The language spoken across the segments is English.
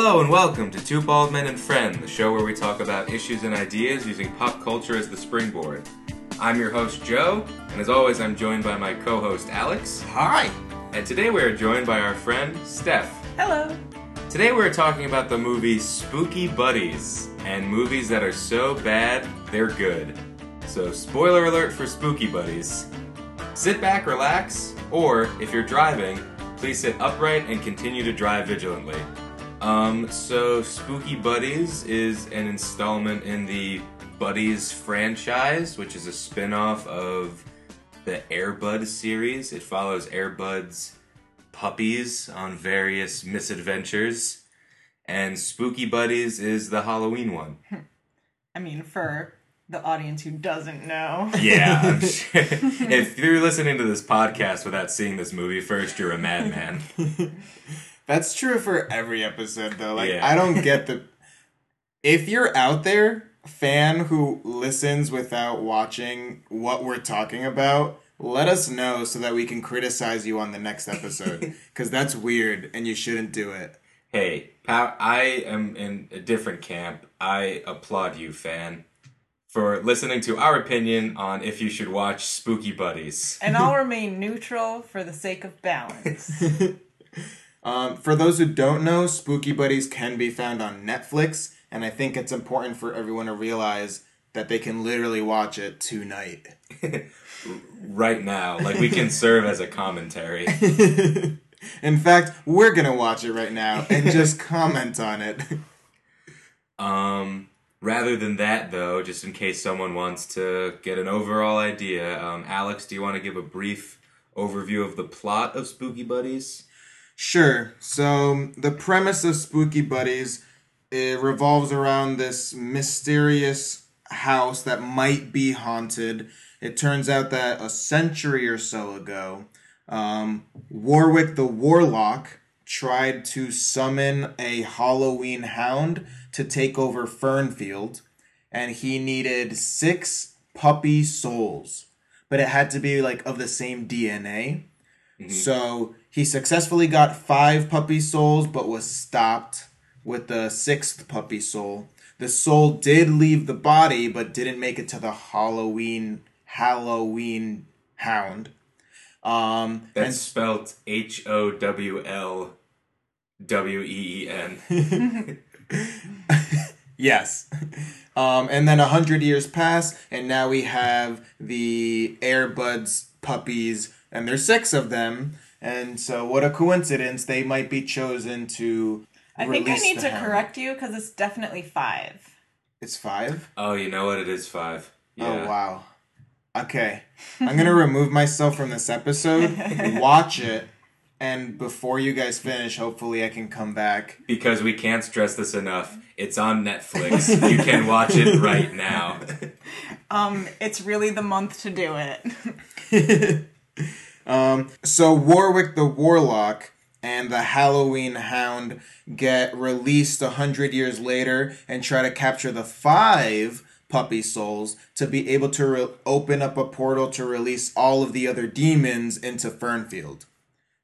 Hello and welcome to Two Bald Men and Friend, the show where we talk about issues and ideas using pop culture as the springboard. I'm your host, Joe, and as always, I'm joined by my co host, Alex. Hi. And today we are joined by our friend, Steph. Hello. Today we're talking about the movie Spooky Buddies, and movies that are so bad, they're good. So, spoiler alert for Spooky Buddies. Sit back, relax, or if you're driving, please sit upright and continue to drive vigilantly. Um, so Spooky Buddies is an installment in the Buddies franchise, which is a spin-off of the Air Bud series. It follows Air Bud's puppies on various misadventures. And Spooky Buddies is the Halloween one. I mean, for the audience who doesn't know. Yeah, I'm sure. if you're listening to this podcast without seeing this movie first, you're a madman. That's true for every episode, though. Like, Yeah. I don't get the. If you're out there, fan who listens without watching what we're talking about, let us know so that we can criticize you on the next episode. Because that's weird and you shouldn't do it. Hey, pow- I am in a different camp. I applaud you, fan, for listening to our opinion on if you should watch Spooky Buddies. And I'll remain neutral for the sake of balance. Um, for those who don't know, Spooky Buddies can be found on Netflix, and I think it's important for everyone to realize that they can literally watch it tonight. right now, like we can serve as a commentary. In fact, we're gonna watch it right now and just comment on it. Um, rather than that, though, just in case someone wants to get an overall idea, um, Alex, do you want to give a brief overview of the plot of Spooky Buddies? Sure. So the premise of Spooky Buddies it revolves around this mysterious house that might be haunted. It turns out that a century or so ago, um, Warwick the Warlock tried to summon a Halloween hound to take over Fernfield, and he needed six puppy souls, but it had to be like of the same DNA. So he successfully got five puppy souls, but was stopped with the sixth puppy soul. The soul did leave the body, but didn't make it to the Halloween Halloween hound. Um, That's spelled H O W L W E E N. Yes. Um, and then a hundred years pass, and now we have the Air Buds puppies, and there's six of them. And so, what a coincidence! They might be chosen to. I think I need to hound. correct you because it's definitely five. It's five. Oh, you know what? It is five. Yeah. Oh wow. Okay, I'm gonna remove myself from this episode. watch it, and before you guys finish, hopefully I can come back. Because we can't stress this enough. It's on Netflix. you can watch it right now. Um, it's really the month to do it. Um, so Warwick the Warlock and the Halloween Hound get released a hundred years later and try to capture the five puppy souls to be able to re- open up a portal to release all of the other demons into Fernfield.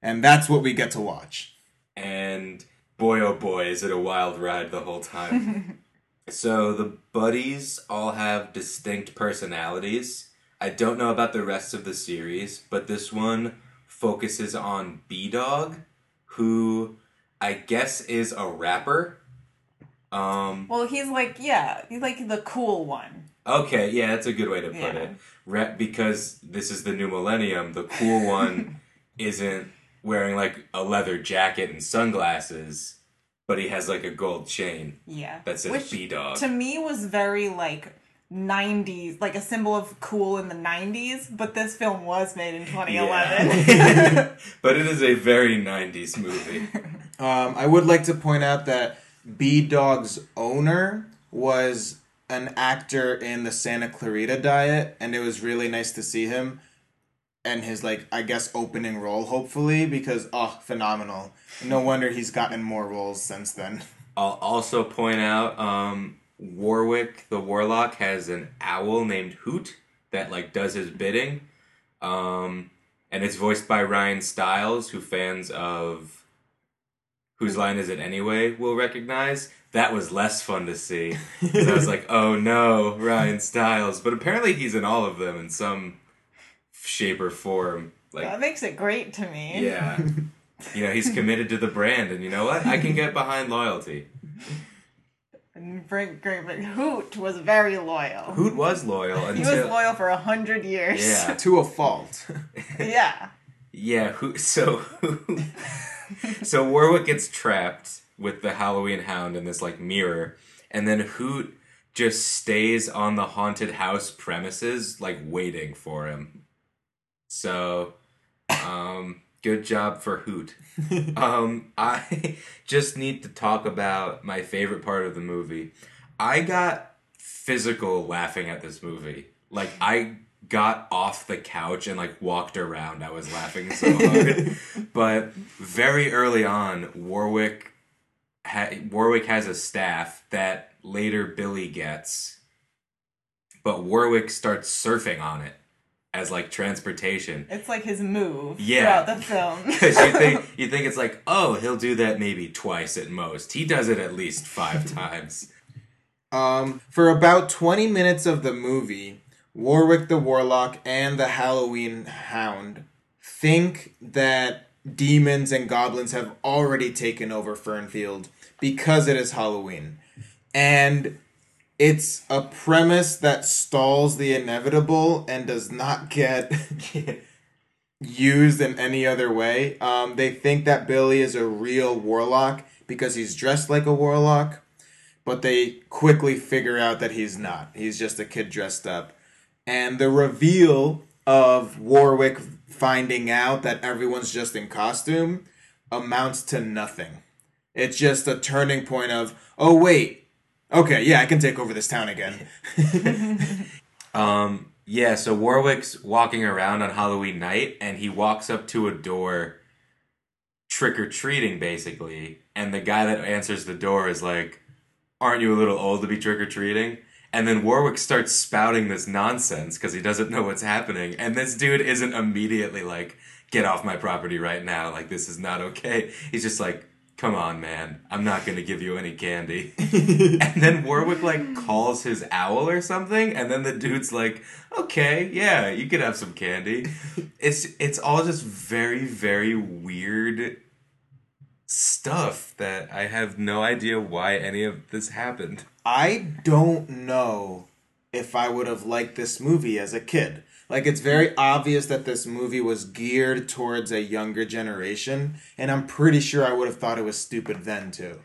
And that's what we get to watch. and boy oh boy is it a wild ride the whole time so the buddies all have distinct personalities i don't know about the rest of the series but this one focuses on b-dog who i guess is a rapper um Well, he's like, yeah, he's like the cool one. okay yeah that's a good way to put Yeah. it Rap because this is the new millennium the cool one isn't wearing like a leather jacket and sunglasses but he has like a gold chain Yeah. that says Which B-Dog. to me was very like 90s, like a symbol of cool in the 90s, but this film was made in 2011. but it is a very 90s movie. Um, I would like to point out that B Dog's owner was an actor in the Santa Clarita Diet, and it was really nice to see him and his like I guess opening role, hopefully, because oh, phenomenal! No wonder he's gotten more roles since then. I'll also point out um, Warwick the Warlock has an owl named Hoot that like does his bidding. Um, and it's voiced by Ryan Stiles, who fans of whose line is it anyway, will recognize. That was less fun to see. 'Cause I was like, oh no, Ryan Stiles. But apparently he's in all of them in some shape or form. Like, That makes it great to me. yeah. You know, he's committed to the brand, and you know what? I can get behind loyalty. And Great, great, but Hoot was very loyal. Hoot was loyal and He was loyal for a hundred years. Yeah. to a fault. yeah. Yeah, who so so Warwick gets trapped with the Halloween hound in this like mirror, and then Hoot just stays on the haunted house premises, like waiting for him. So um good job for Hoot. um I just need to talk about my favorite part of the movie. I got physical laughing at this movie. Like I got off the couch and like walked around. I was laughing so hard. but very early on, Warwick ha- Warwick has a staff that later Billy gets. But Warwick starts surfing on it as like transportation. It's like his move Yeah. throughout the film. Because you think you think it's like, oh, he'll do that maybe twice at most. He does it at least five times. Um, for about 20 minutes of the movie, Warwick the Warlock and the Halloween Hound think that demons and goblins have already taken over Fernfield because it is Halloween. And it's a premise that stalls the inevitable and does not get used in any other way. Um, they think that Billy is a real warlock because he's dressed like a warlock but they quickly figure out that he's not. He's just a kid dressed up. And the reveal of Warwick finding out that everyone's just in costume amounts to nothing. It's just a turning point of, oh, wait. Okay, yeah, I can take over this town again. Um, yeah, so Warwick's walking around on Halloween night and he walks up to a door trick or treating basically, and the guy that answers the door is like, Aren't you a little old to be trick or treating? And then Warwick starts spouting this nonsense because he doesn't know what's happening. And this dude isn't immediately like, Get off my property right now. Like, this is not okay. He's just like, Come on, man. I'm not going to give you any candy. and then Warwick like calls his owl or something, and then the dude's like, "Okay, yeah, you could have some candy." It's it's all just very very weird stuff that I have no idea why any of this happened. I don't know if I would have liked this movie as a kid. Like it's very obvious that this movie was geared towards a younger generation, and I'm pretty sure I would have thought it was stupid then too.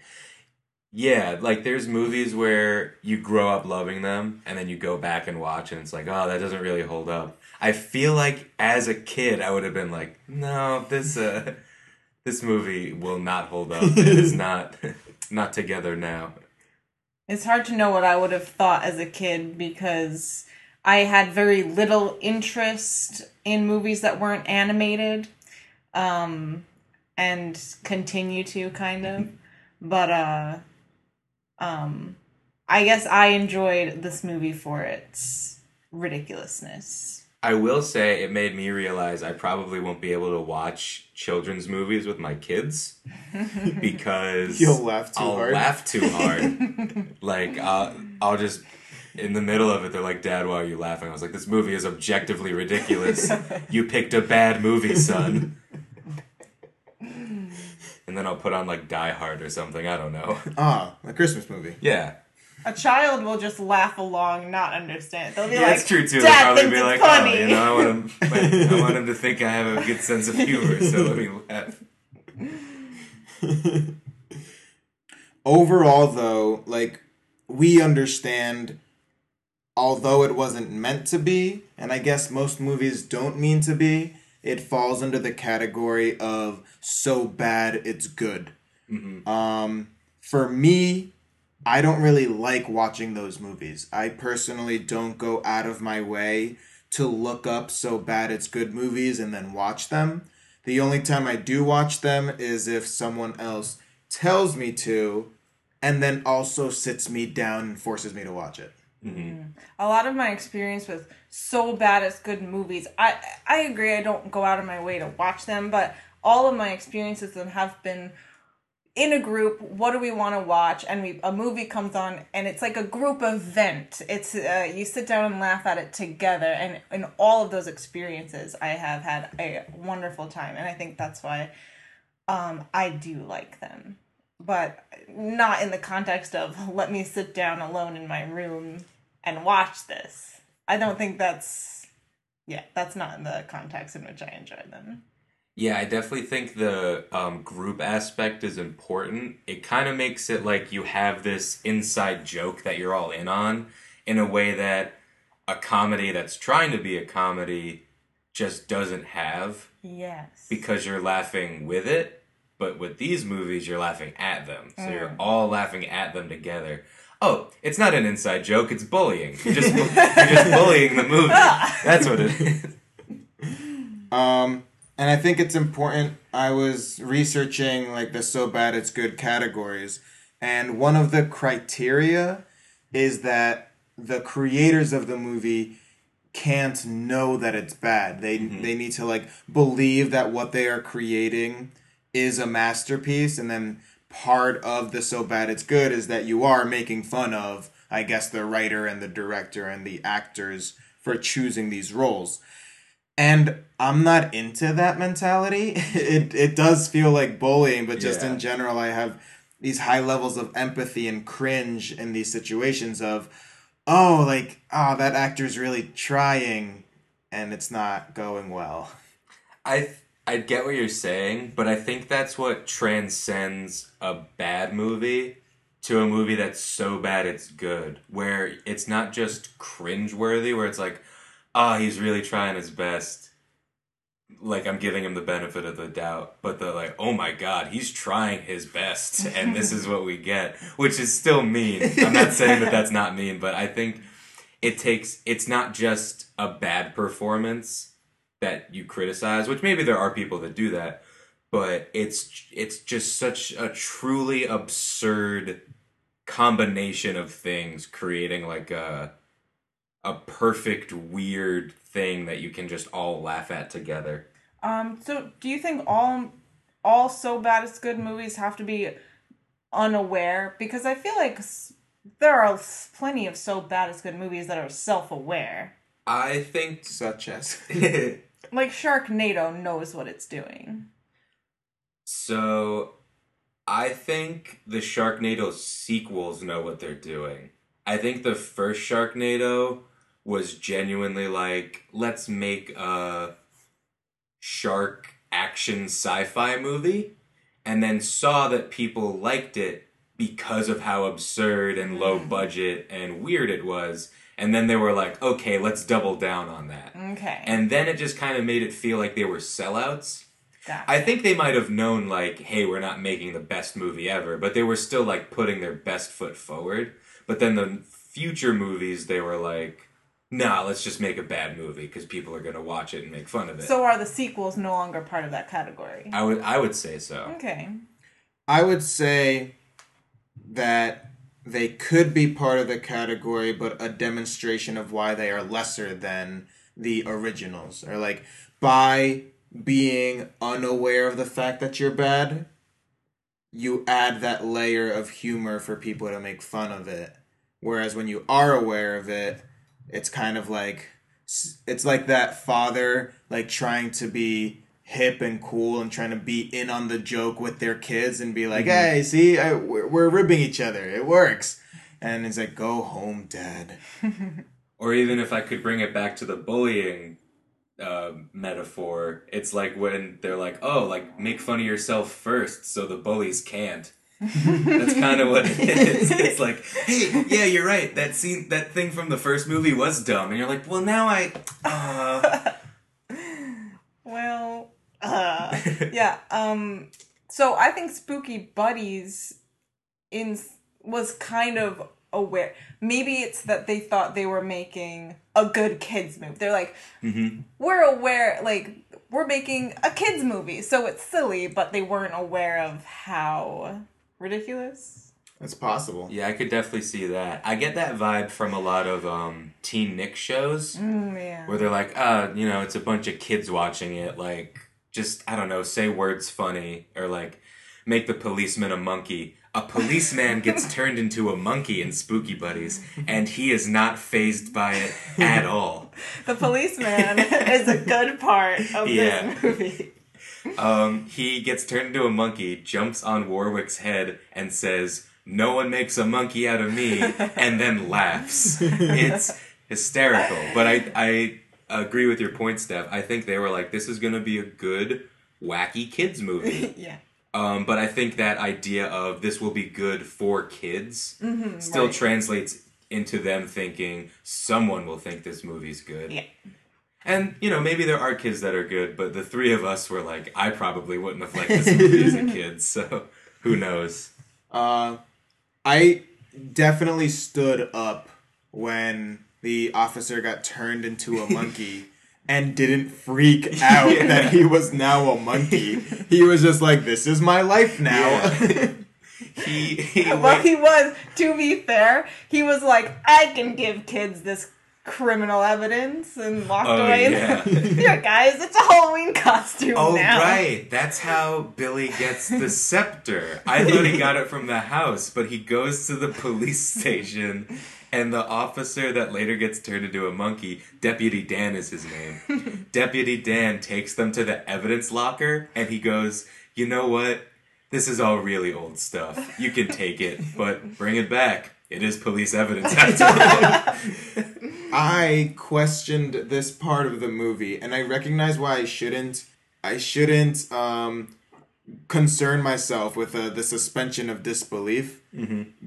Yeah, like there's movies where you grow up loving them and then you go back and watch and it's like, "Oh, that doesn't really hold up." I feel like as a kid I would have been like, "No, this uh this movie will not hold up. It is not not together now." It's hard to know what I would have thought as a kid because I had very little interest in movies that weren't animated, um, and continue to kind of. But uh, um, I guess I enjoyed this movie for its ridiculousness. I will say it made me realize I probably won't be able to watch children's movies with my kids because You'll laugh too I'll hard. laugh too hard. like I'll, I'll just in the middle of it, they're like, "Dad, why are you laughing?" I was like, "This movie is objectively ridiculous. you picked a bad movie, son." And then I'll put on like Die Hard or something. I don't know. Ah, a Christmas movie. Yeah, A child will just laugh along, not understand. They'll be yeah, like, it's true too. They'll Dad probably be like, it's funny. "Oh, you know, I want him, I want him to think I have a good sense of humor, so let me laugh." Overall, though, like we understand, although it wasn't meant to be, and I guess most movies don't mean to be, it falls under the category of so bad it's good. Um, for me, I don't really like watching those movies. I personally don't go out of my way to look up so bad it's good movies and then watch them. The only time I do watch them is if someone else tells me to and then also sits me down and forces me to watch it. A lot of my experience with so bad it's good movies i i agree i don't go out of my way to watch them but all of my experiences them have been in a group, what do we want to watch? And we a movie comes on, and it's like a group event. It's uh, you sit down and laugh at it together, and in all of those experiences, I have had a wonderful time, and I think that's why um, I do like them, but not in the context of let me sit down alone in my room and watch this. I don't think that's yeah, that's not in the context in which I enjoy them. Yeah, I definitely think the um, group aspect is important. It kind of makes it like you have this inside joke that you're all in on in a way that a comedy that's trying to be a comedy just doesn't have Yes. because you're laughing with it. But with these movies, you're laughing at them. So you're Mm. all laughing at them together. Oh, it's not an inside joke, it's bullying. You're just, you're just bullying the movie. That's what it is. Um, and I think it's important. I was researching like the so bad it's good categories, and one of the criteria is that the creators of the movie can't know that it's bad. They they need to like believe that what they are creating is a masterpiece, and then part of the so bad it's good is that you are making fun of, I guess, the writer and the director and the actors for choosing these roles. And I'm not into that mentality. It it does feel like bullying, but just Yeah. in general, I have these high levels of empathy and cringe in these situations of, oh, like, oh, that actor's really trying, and it's not going well. I I get what you're saying, but I think that's what transcends a bad movie to a movie that's so bad it's good, where it's not just cringeworthy, where it's like, ah, he's really trying his best. Like I'm giving him the benefit of the doubt, but they're like, oh my god, he's trying his best, and this is what we get, which is still mean. I'm not saying that that's not mean, but I think it takes. It's not just a bad performance that you criticize, which maybe there are people that do that, but it's it's just such a truly absurd combination of things creating like a a perfect weird thing that you can just all laugh at together. Um. So, do you think all all so bad it's good movies have to be unaware? Because I feel like there are plenty of so bad it's good movies that are self aware. I think Such as. Like Sharknado knows what it's doing. So, I think the Sharknado sequels know what they're doing. I think the first Sharknado was genuinely like, let's make a shark action sci fi movie, and then saw that people liked it because of how absurd and low mm. budget and weird it was. And then they were like, okay, let's double down on that. Okay. And then it just kind of made it feel like they were sellouts. Gotcha. I think they might have known like, hey, we're not making the best movie ever, but they were still like putting their best foot forward. But then the future movies, they were like, nah, let's just make a bad movie because people are gonna watch it and make fun of it. so, are the sequels no longer part of that category? I would, I would say so. Okay. I would say that they could be part of the category, but a demonstration of why they are lesser than the originals. Or like by being unaware of the fact that you're bad, you add that layer of humor for people to make fun of it. Whereas when you are aware of it, it's kind of like it's like that father like trying to be hip and cool and trying to be in on the joke with their kids and be like, "Hey, see, I, we're, we're ribbing each other. It works." And it's like, "Go home, dad." Or even if I could bring it back to the bullying uh, metaphor, it's like when they're like, oh, like make fun of yourself first so the bullies can't. That's kind of what it is. It's like, hey, yeah, you're right. That scene, that thing from the first movie was dumb, and you're like, well, now I, uh, Well, uh, yeah. Um. So I think Spooky Buddies in was kind of aware. Maybe it's that they thought they were making a good kids movie. They're like, we're aware, like we're making a kids movie, so it's silly, but they weren't aware of how ridiculous. That's possible. yeah, I could definitely see that. I get that vibe from a lot of um, TeenNick shows. Mm, yeah. where they're like, uh, you know, it's a bunch of kids watching it, like, just, I don't know, say words funny, or like, make the policeman a monkey. A policeman gets turned into a monkey in Spooky Buddies, and he is not fazed by it at all. The policeman is a good part of Yeah. this movie. Um, he gets turned into a monkey, jumps on Warwick's head, and says, "No one makes a monkey out of me," and then laughs. It's hysterical. But I I agree with your point, Steph. I think they were like, "This is gonna be a good wacky kids movie." Yeah. Um, but I think that idea of this will be good for kids still right. translates into them thinking someone will think this movie's good. Yeah. And you know, maybe there are kids that are good, but the three of us were like, I probably wouldn't have liked this movie as a kid, so who knows? Uh, I definitely stood up when the officer got turned into a monkey and didn't freak out that he was now a monkey. He was just like, "This is my life now." Yeah. He, he Well, went- he was, to be fair, he was like, I can give kids this criminal evidence and walked Oh, away. yeah. Here, guys, it's a Halloween costume Oh now. right, that's how Billy gets the scepter. I thought he got it from the house, but he goes to the police station, and the officer that later gets turned into a monkey, Deputy Dan is his name. Deputy Dan takes them to the evidence locker, and he goes, "You know what? This is all really old stuff. You can take it, but bring it back. It is police evidence after all." I questioned this part of the movie, and I recognize why I shouldn't. I shouldn't um, concern myself with uh, the suspension of disbelief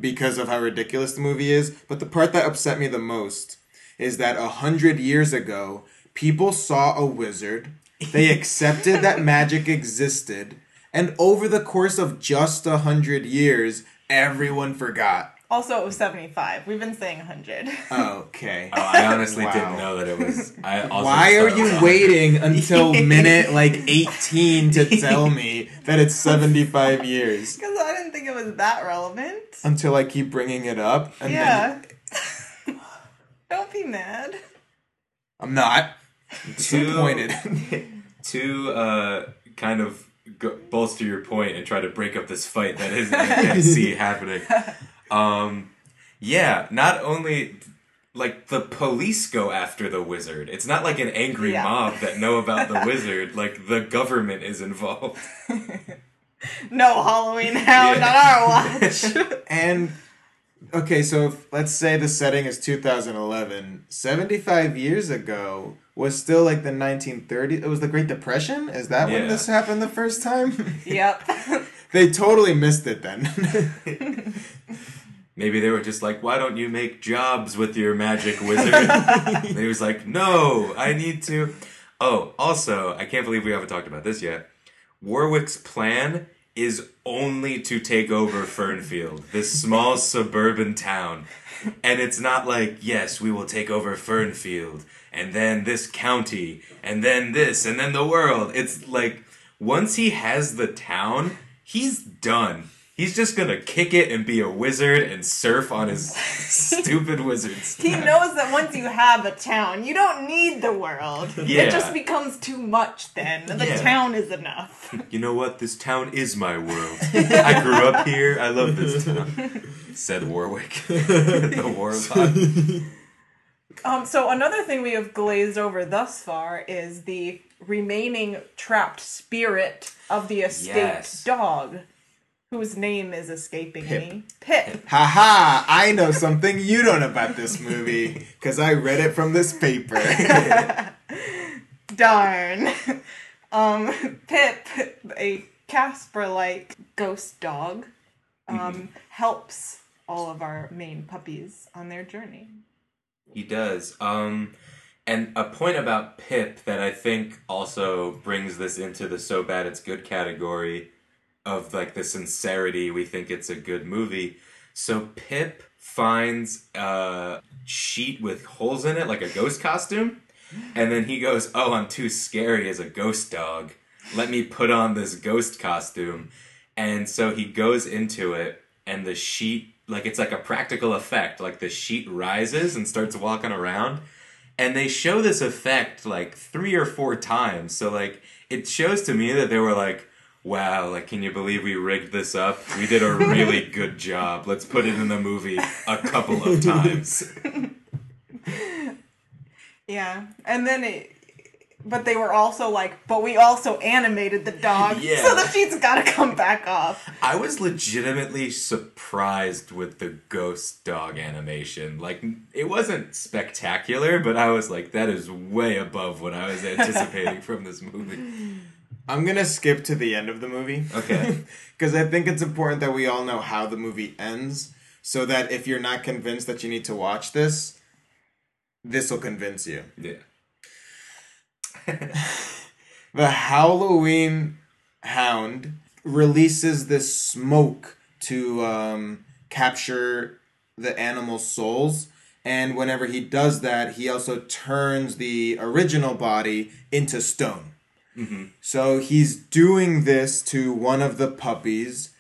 because of how ridiculous the movie is. But the part that upset me the most is that a hundred years ago, people saw a wizard. They accepted that magic existed, and over the course of just a hundred years, everyone forgot. Also, it was 75. We've been saying 100. Okay. Oh, I honestly Wow. didn't know that it was. I also Why are thought you was waiting until minute like 18 to tell me that it's 75 years? Because I didn't think it was that relevant. Until I keep bringing it up and yeah. Don't be mad. I'm not. Disappointed. to uh, kind of go, bolster your point and try to break up this fight that is that I can see happening. Um, yeah, not only like the police go after the wizard. It's not like an angry Yeah. mob that know about the wizard. Like the government is involved. No Halloween Hound Yeah. on our watch. and okay, so if, let's say the setting is 2011. 75 years ago was still like the 1930s. It was the Great Depression. Is that when this happened the first time? yep. they totally missed it then. Maybe they were just like, "Why don't you make jobs with your magic wizard?" And he was like, "No, I need to." Oh, also, I can't believe we haven't talked about this yet. Warwick's plan is only to take over Fernfield, this small suburban town. And it's not like, yes, we will take over Fernfield, and then this county, and then this, and then the world. It's like, once he has the town, he's done. He's just gonna kick it and be a wizard and surf on his stupid wizards. He knows that once you have a town, you don't need the world. Yeah. It just becomes too much then. The Yeah. town is enough. You know what? This town is my world. I grew up here. I love this town. Said Warwick. the Warlock. Um, so another thing we have glazed over thus far is the remaining trapped spirit of the escaped Yes. dog, whose name is escaping Pip. me. Pip. Haha, I know something you don't about this movie because I read it from this paper. Darn. um, Pip, a Casper-like ghost dog, um, helps all of our main puppies on their journey. He does. Um, and a point about Pip that I think also brings this into the so bad it's good category of like the sincerity we think it's a good movie. So Pip finds a sheet with holes in it, like a ghost costume, and then he goes, "Oh, I'm too scary as a ghost dog. Let me put on this ghost costume." And so he goes into it, and the sheet, like it's like a practical effect, like the sheet rises and starts walking around. And they show this effect like three or four times. So, like, it shows to me that they were like, wow, like, can you believe we rigged this up? We did a really good job. Let's put it in the movie a couple of times. Yeah, and then it. But they were also like, but we also animated the dog, Yeah. so the sheet's got to come back off. I was legitimately surprised with the ghost dog animation. Like, it wasn't spectacular, but I was like, that is way above what I was anticipating from this movie. I'm gonna skip to the end of the movie. Okay. Because I think it's important that we all know how the movie ends, so that if you're not convinced that you need to watch this, this will convince you. Yeah. The Halloween Hound releases this smoke to um, capture the animal's souls. And whenever he does that, he also turns the original body into stone. So he's doing this to one of the puppies,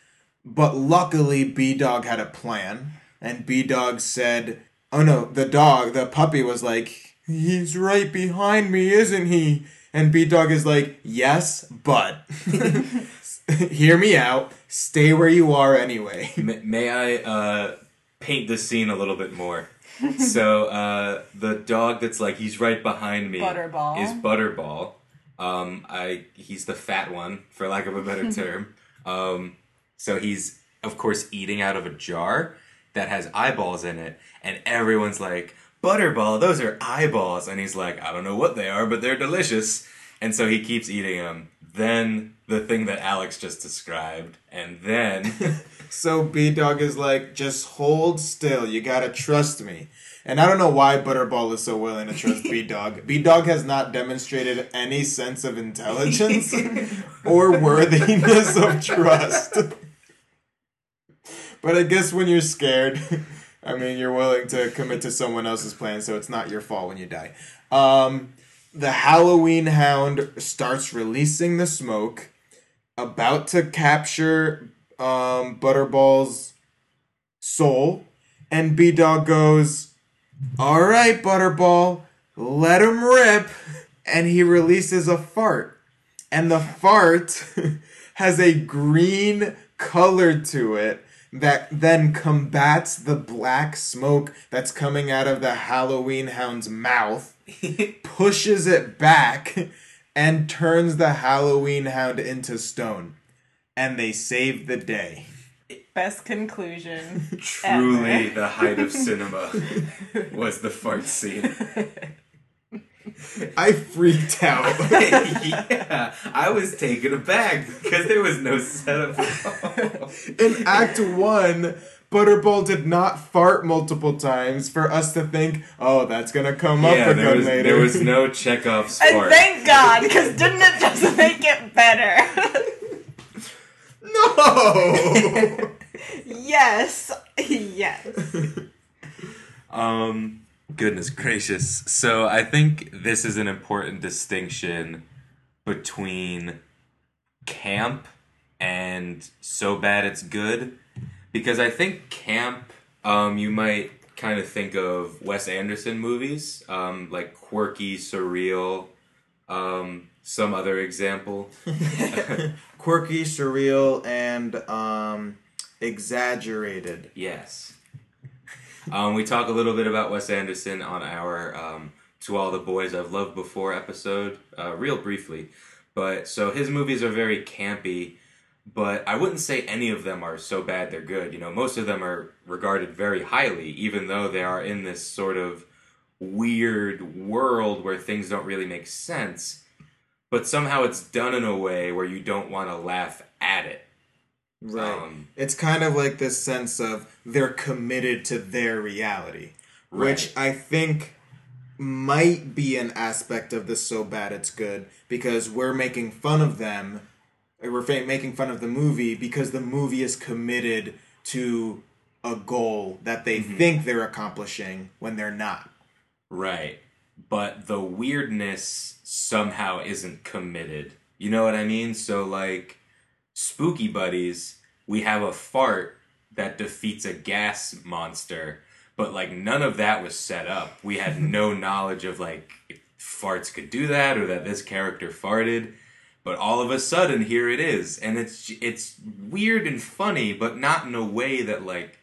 but luckily B Dog had a plan. And B Dog said, Oh no, the dog, the puppy was like, He's right behind me, isn't he? And B Dog is like, Yes, but hear me out. Stay where you are anyway. May, may I uh, paint the scene a little bit more? so uh, the dog that's like he's right behind me Butterball. is Butterball. Um, I he's the fat one, for lack of a better term. Um, so he's of course eating out of a jar that has eyeballs in it, and everyone's like, "Butterball, those are eyeballs," and he's like, "I don't know what they are, but they're delicious." And so he keeps eating them. Then the thing that Alex just described, and then So B Dog is like, just hold still. You gotta trust me. And I don't know why Butterball is so willing to trust B Dog. B Dog has not demonstrated any sense of intelligence or worthiness of trust. But I guess when you're scared, I mean, you're willing to commit to someone else's plan, so it's not your fault when you die. Um, the Halloween Hound starts releasing the smoke, about to capture um, Butterball's soul, and B Dog goes, All right, Butterball, let him rip. And he releases a fart. And the fart has a green color to it that then combats the black smoke that's coming out of the Halloween hound's mouth, pushes it back, and turns the Halloween hound into stone. And they save the day. Best conclusion. truly Ever. the height of cinema was the fart scene. I freaked out. yeah, I was taken aback because there was no setup. In Act 1, Butterball did not fart multiple times for us to think, oh, that's gonna come up yeah, again there was, later. there was no Chekhov's And fart. thank God, because didn't it just make it better? no! Yes. Yes. Um, goodness gracious. So I think this is an important distinction between camp and so bad it's good. Because I think camp, um, you might kind of think of Wes Anderson movies, um, like quirky, surreal, um, some other example. Quirky, surreal, and um, exaggerated. Yes. Um, we talk a little bit about Wes Anderson on our um, "To All the Boys I've Loved Before" episode, uh, real briefly. But so his movies are very campy, but I wouldn't say any of them are so bad they're good. You know, most of them are regarded very highly, even though they are in this sort of weird world where things don't really make sense. But somehow it's done in a way where you don't want to laugh at it. Right. Um, it's kind of like this sense of they're committed to their reality, which I think might be an aspect of this so bad it's good because we're making fun of them. We're fa- making fun of the movie because the movie is committed to a goal that they think they're accomplishing when they're not. Right. But the weirdness somehow isn't committed. You know what I mean? So, like, Spooky Buddies, we have a fart that defeats a gas monster, but, like, none of that was set up. We had no knowledge of, like, if farts could do that or that this character farted. But all of a sudden, here it is, and it's it's weird and funny, but not in a way that like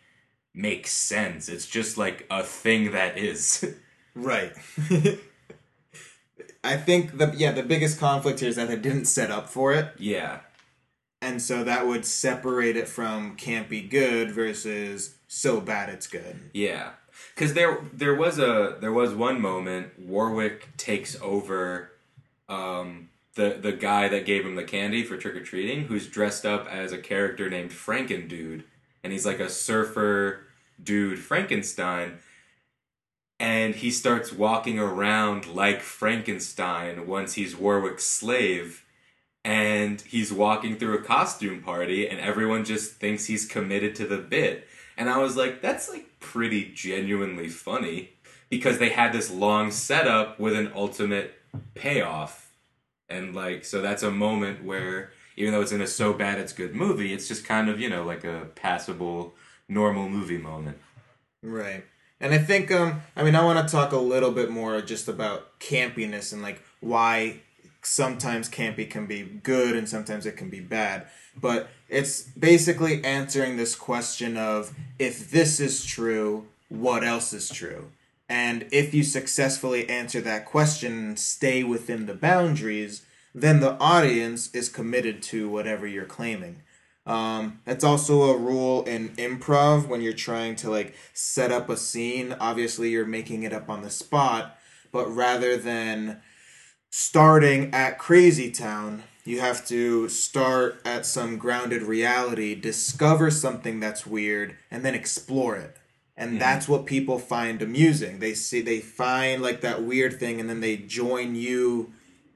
makes sense. It's just like a thing that is. Right. I think the yeah the biggest conflict here is that they didn't set up for it, yeah, and so that would separate it from can't be good versus so bad it's good. yeah. Because there there was a there was one moment Warwick takes over, um, the the guy that gave him the candy for trick or treating, who's dressed up as a character named Franken Dude, and he's like a surfer dude Frankenstein. And he starts walking around like Frankenstein once he's Warwick's slave. And he's walking through a costume party, and everyone just thinks he's committed to the bit. And I was like, that's like pretty genuinely funny because they had this long setup with an ultimate payoff. And like, so that's a moment where, even though it's in a so bad it's good movie, it's just kind of, you know, like a passable, normal movie moment. Right. And I think um I mean I want to talk a little bit more just about campiness and like why sometimes campy can be good and sometimes it can be bad. But it's basically answering this question of if this is true, what else is true? And if you successfully answer that question and stay within the boundaries, then the audience is committed to whatever you're claiming. Um, it's also a rule in improv when you're trying to like set up a scene. Obviously, you're making it up on the spot, but rather than starting at Crazy Town, you have to start at some grounded reality, discover something that's weird, and then explore it. And mm-hmm. that's what people find amusing. They see they find like that weird thing, and then they join you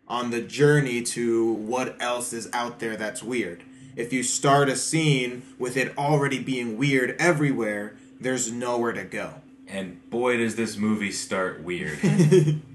on the journey to what else is out there that's weird. If you start a scene with it already being weird everywhere, there's nowhere to go. And boy, does this movie start weird.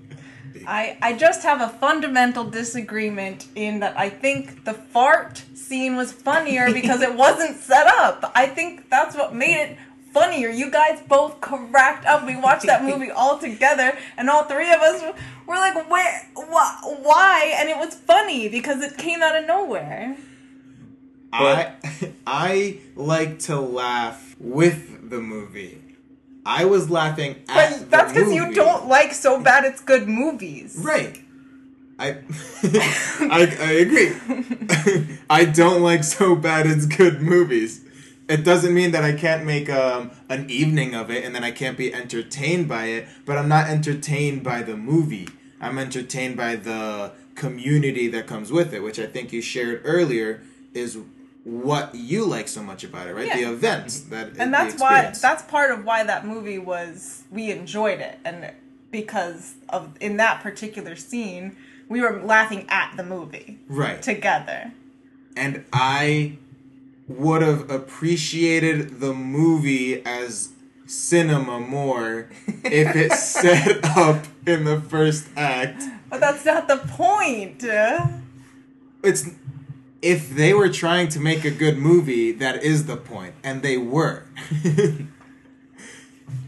I, I just have a fundamental disagreement in that I think the fart scene was funnier because it wasn't set up. I think that's what made it funnier. You guys both cracked up. We watched that movie all together, and all three of us were like, "Where? Wh- why?" And it was funny because it came out of nowhere. I I like to laugh with the movie. I was laughing at But that's because you don't like so bad it's good movies. Right. I I, I agree. I don't like so bad it's good movies. It doesn't mean that I can't make um, an evening of it and then I can't be entertained by it, but I'm not entertained by the movie. I'm entertained by the community that comes with it, which I think you shared earlier is what you like so much about it, right? The Yeah. events mm-hmm. that and that's why that's part of why that movie was we enjoyed it and because of in that particular scene we were laughing at the movie right. together and I would have appreciated the movie as cinema more if it set up in the first act. but that's not the point It's if they were trying to make a good movie, that is the point, and they were.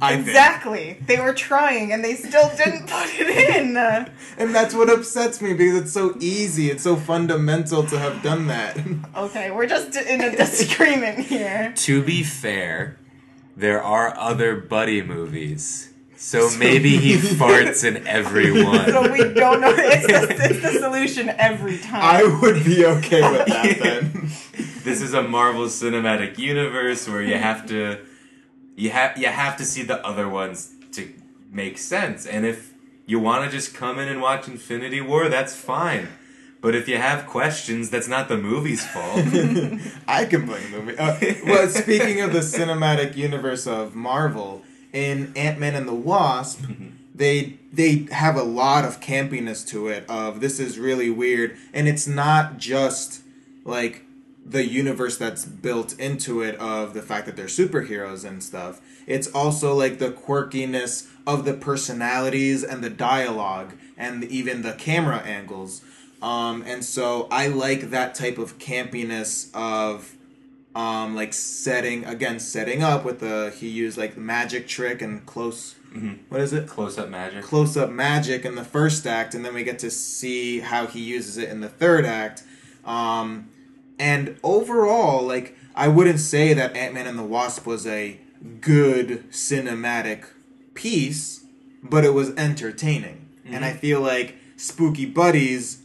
I think. exactly they were trying and they still didn't put it in And that's what upsets me because it's so easy, it's so fundamental to have done that. okay we're just in a disagreement here to be fair, there are other buddy movies. So maybe he farts in every one. so we don't know it's the, it's the solution every time I would be okay with that then. this is a Marvel Cinematic Universe where you have to you have you have to see the other ones to make sense. And if you want to just come in and watch Infinity War, that's fine. But if you have questions, that's not the movie's fault. I can blame the movie. Uh, well, speaking of the cinematic universe of Marvel, in Ant Man and the Wasp, they they have a lot of campiness to it. Of this is really weird, and it's not just like the universe that's built into it of the fact that they're superheroes and stuff. It's also like the quirkiness of the personalities and the dialogue and even the camera angles. Um, and so I like that type of campiness of um, like setting again setting up with the he used like the magic trick and close what is it Close up magic. close up magic in the first act and then we get to see how he uses it in the third act Um, and overall, like I wouldn't say that Ant Man and the Wasp was a good cinematic piece, but it was entertaining. And I feel like Spooky Buddies,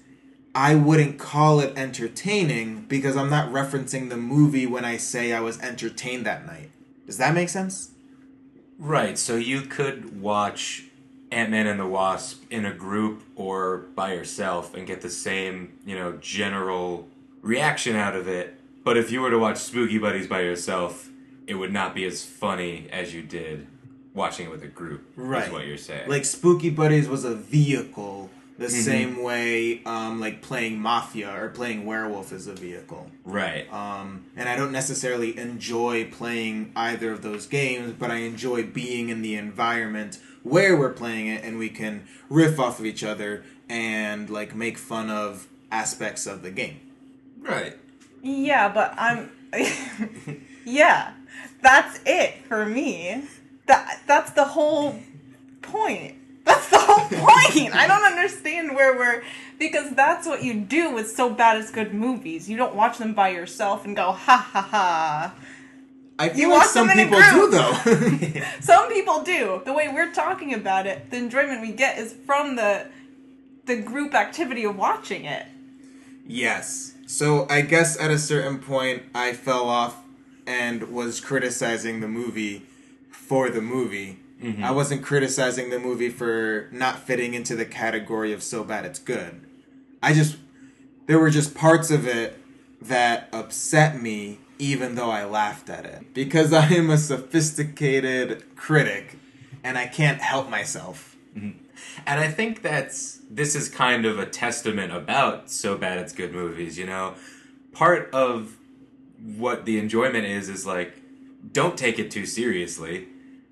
I wouldn't call it entertaining because I'm not referencing the movie when I say I was entertained that night. Does that make sense? Right, so you could watch Ant Man and the Wasp in a group or by yourself and get the same, you know, general reaction out of it. But if you were to watch Spooky Buddies by yourself, it would not be as funny as you did watching it with a group. Right. Is what you're saying. Like Spooky Buddies was a vehicle, the same way um, like playing Mafia or playing Werewolf is a vehicle. right. Um, and I don't necessarily enjoy playing either of those games, but I enjoy being in the environment where we're playing it and we can riff off of each other and like make fun of aspects of the game. right. Yeah, but I'm. yeah, that's it for me. That that's the whole point. That's the whole point. I don't understand where we're because that's what you do with so bad it's good movies. You don't watch them by yourself and go ha ha ha. I feel You like watch some them in a people do though. Some people do. The way we're talking about it, the enjoyment we get is from the the group activity of watching it. Yes. So I guess at a certain point I fell off and was criticizing the movie for the movie. I mm-hmm. wasn't criticizing the movie for not fitting into the category of so bad it's good. I just there were just parts of it that upset me even though I laughed at it because I am a sophisticated critic and I can't help myself. Mm-hmm. And I think that's this is kind of a testament about so bad it's good movies, you know. Part of what the enjoyment is is like don't take it too seriously.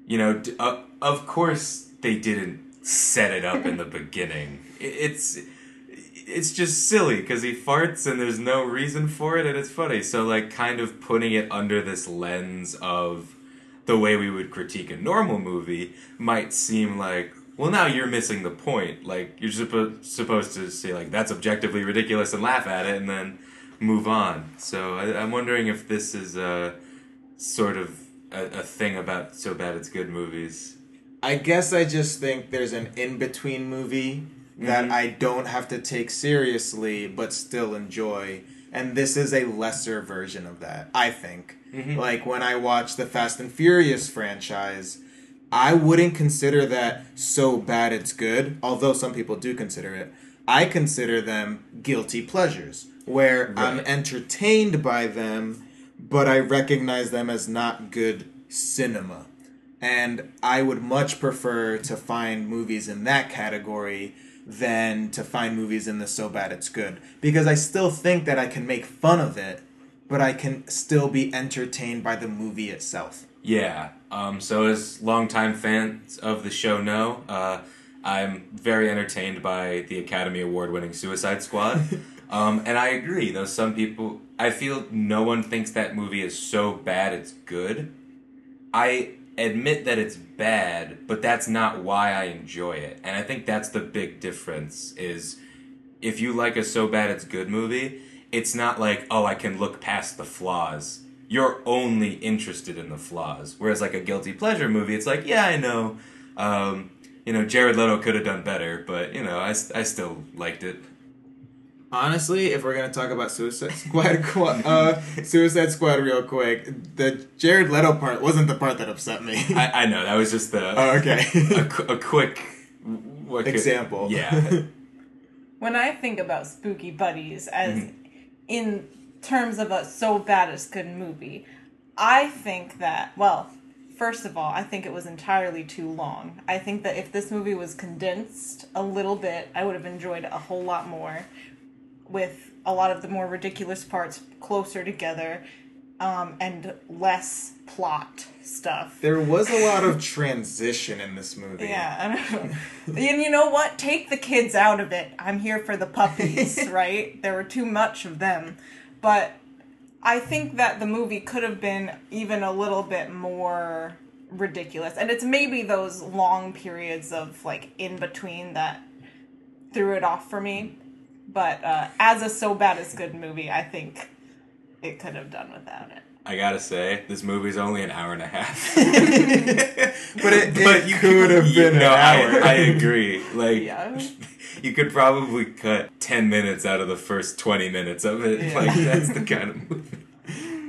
You know, uh, of course they didn't set it up in the beginning. It's it's just silly because he farts and there's no reason for it and it's funny. So like kind of putting it under this lens of the way we would critique a normal movie might seem like well now you're missing the point like you're suppo- supposed to say like that's objectively ridiculous and laugh at it and then move on so I, i'm wondering if this is a sort of a, a thing about so bad it's good movies I guess I just think there's an in between movie that mm-hmm. I don't have to take seriously but still enjoy. And this is a lesser version of that, I think. Mm-hmm. Like when I watch the Fast and Furious franchise, I wouldn't consider that so bad it's good, although some people do consider it. I consider them guilty pleasures, where I'm entertained by them, but I recognize them as not good cinema. And I would much prefer to find movies in that category than to find movies in the so bad it's good. Because I still think that I can make fun of it, but I can still be entertained by the movie itself. Yeah. Um, so, as longtime fans of the show know, uh, I'm very entertained by the Academy Award winning Suicide Squad. um, and I agree, though some people, I feel no one thinks that movie is so bad it's good. I admit that it's bad, but that's not why I enjoy it. And I think that's the big difference is if you like a so bad it's good movie, it's not like, oh, I can look past the flaws. You're only interested in the flaws. Whereas like a guilty pleasure movie, it's like, yeah, I know. Um, you know, Jared Leto could have done better, but you know, I, I still liked it. Honestly, if we're gonna talk about Suicide Squad, uh, Suicide Squad, real quick, the Jared Leto part wasn't the part that upset me. I, I know that was just the oh, okay. a, a quick what could- Example. yeah, when I think about Spooky Buddies as in terms of a so bad it's good movie, I think that well, first of all, I think it was entirely too long. I think that if this movie was condensed a little bit, I would have enjoyed it a whole lot more with a lot of the more ridiculous parts closer together um, and less plot stuff. there was a lot of transition in this movie. Yeah, I don't know. and you know what? Take the kids out of it. I'm here for the puppies, right? There were too much of them. But I think that the movie could have been even a little bit more ridiculous. And it's maybe those long periods of like in between that threw it off for me. But uh, as a so bad it's good movie, I think it could have done without it. I gotta say, this movie's only an hour and a half. But it, it could have you been know, an hour. I, I agree. Like, Yeah. you could probably cut 10 minutes out of the first 20 minutes of it. Yeah. Like, that's the kind of movie.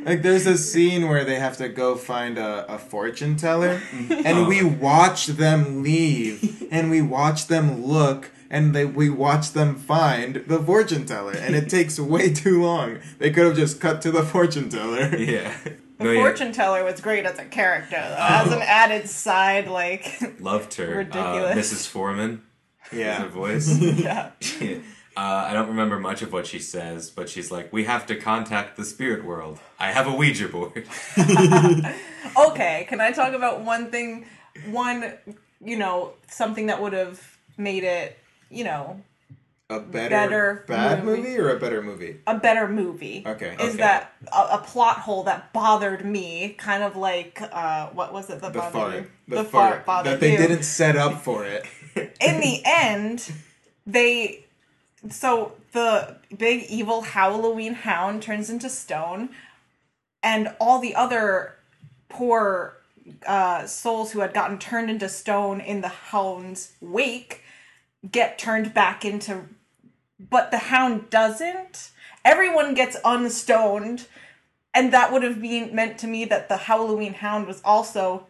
Like there's a scene where they have to go find a, a fortune teller, and Oh. we watch them leave, and we watch them look, and they we watch them find the fortune teller, and it takes way too long. They could have just cut to the fortune teller. Yeah. The No, yeah, fortune teller was great as a character, though. As an added side, like, Loved her. Ridiculous. Uh, Mrs. Foreman. Yeah. Her voice. yeah. Uh, I don't remember much of what she says, but she's like, "We have to contact the spirit world. I have a Ouija board." Okay, can I talk about one thing? One, you know, something that would have made it, you know, A better, Better bad movie. movie or a better movie? a better movie. Okay. Is Okay. that a, a plot hole that bothered me? Kind of like, uh, what was it that The bothered fart. you? The, fart fart bothered that they you. didn't set up for it. in the end, they so the big evil Halloween hound turns into stone, and all the other poor uh, souls who had gotten turned into stone in the hound's wake get turned back into, but the hound doesn't. Everyone gets unstoned. And that would have been meant to me that the Halloween hound was also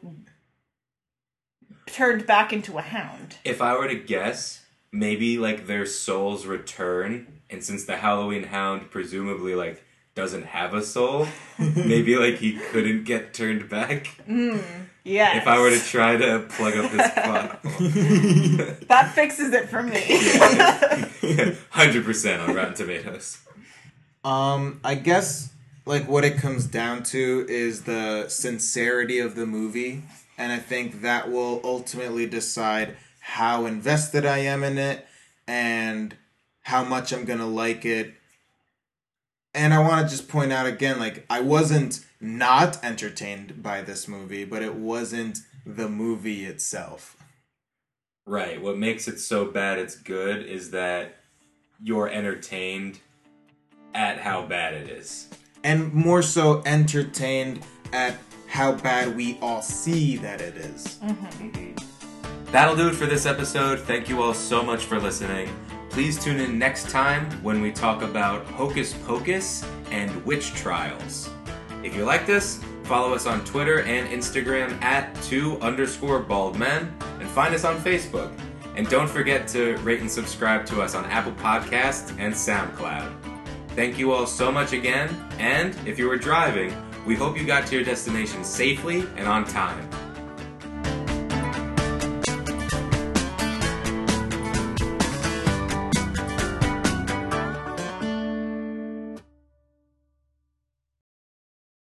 turned back into a hound. if I were to guess, maybe like their souls return, and since the Halloween Hound presumably like doesn't have a soul, maybe like he couldn't get turned back. Hmm. Yes. If I were to try to plug up this plot, That fixes it for me. hundred percent on Rotten Tomatoes. Um, I guess like what it comes down to is the sincerity of the movie, and I think that will ultimately decide how invested I am in it and how much I'm gonna like it. And I want to just point out again, like I wasn't not entertained by this movie, but it wasn't the movie itself. Right. What makes it so bad it's good is that you're entertained at how bad it is. And more so entertained at how bad we all see that it is. Mm-hmm. That'll do it for this episode. Thank you all so much for listening. Please tune in next time when we talk about Hocus Pocus and witch trials. If you like this, follow us on Twitter and Instagram at two underscore bald men and find us on Facebook. And don't forget to rate and subscribe to us on Apple Podcasts and SoundCloud. Thank you all so much again, and if you were driving, we hope you got to your destination safely and on time.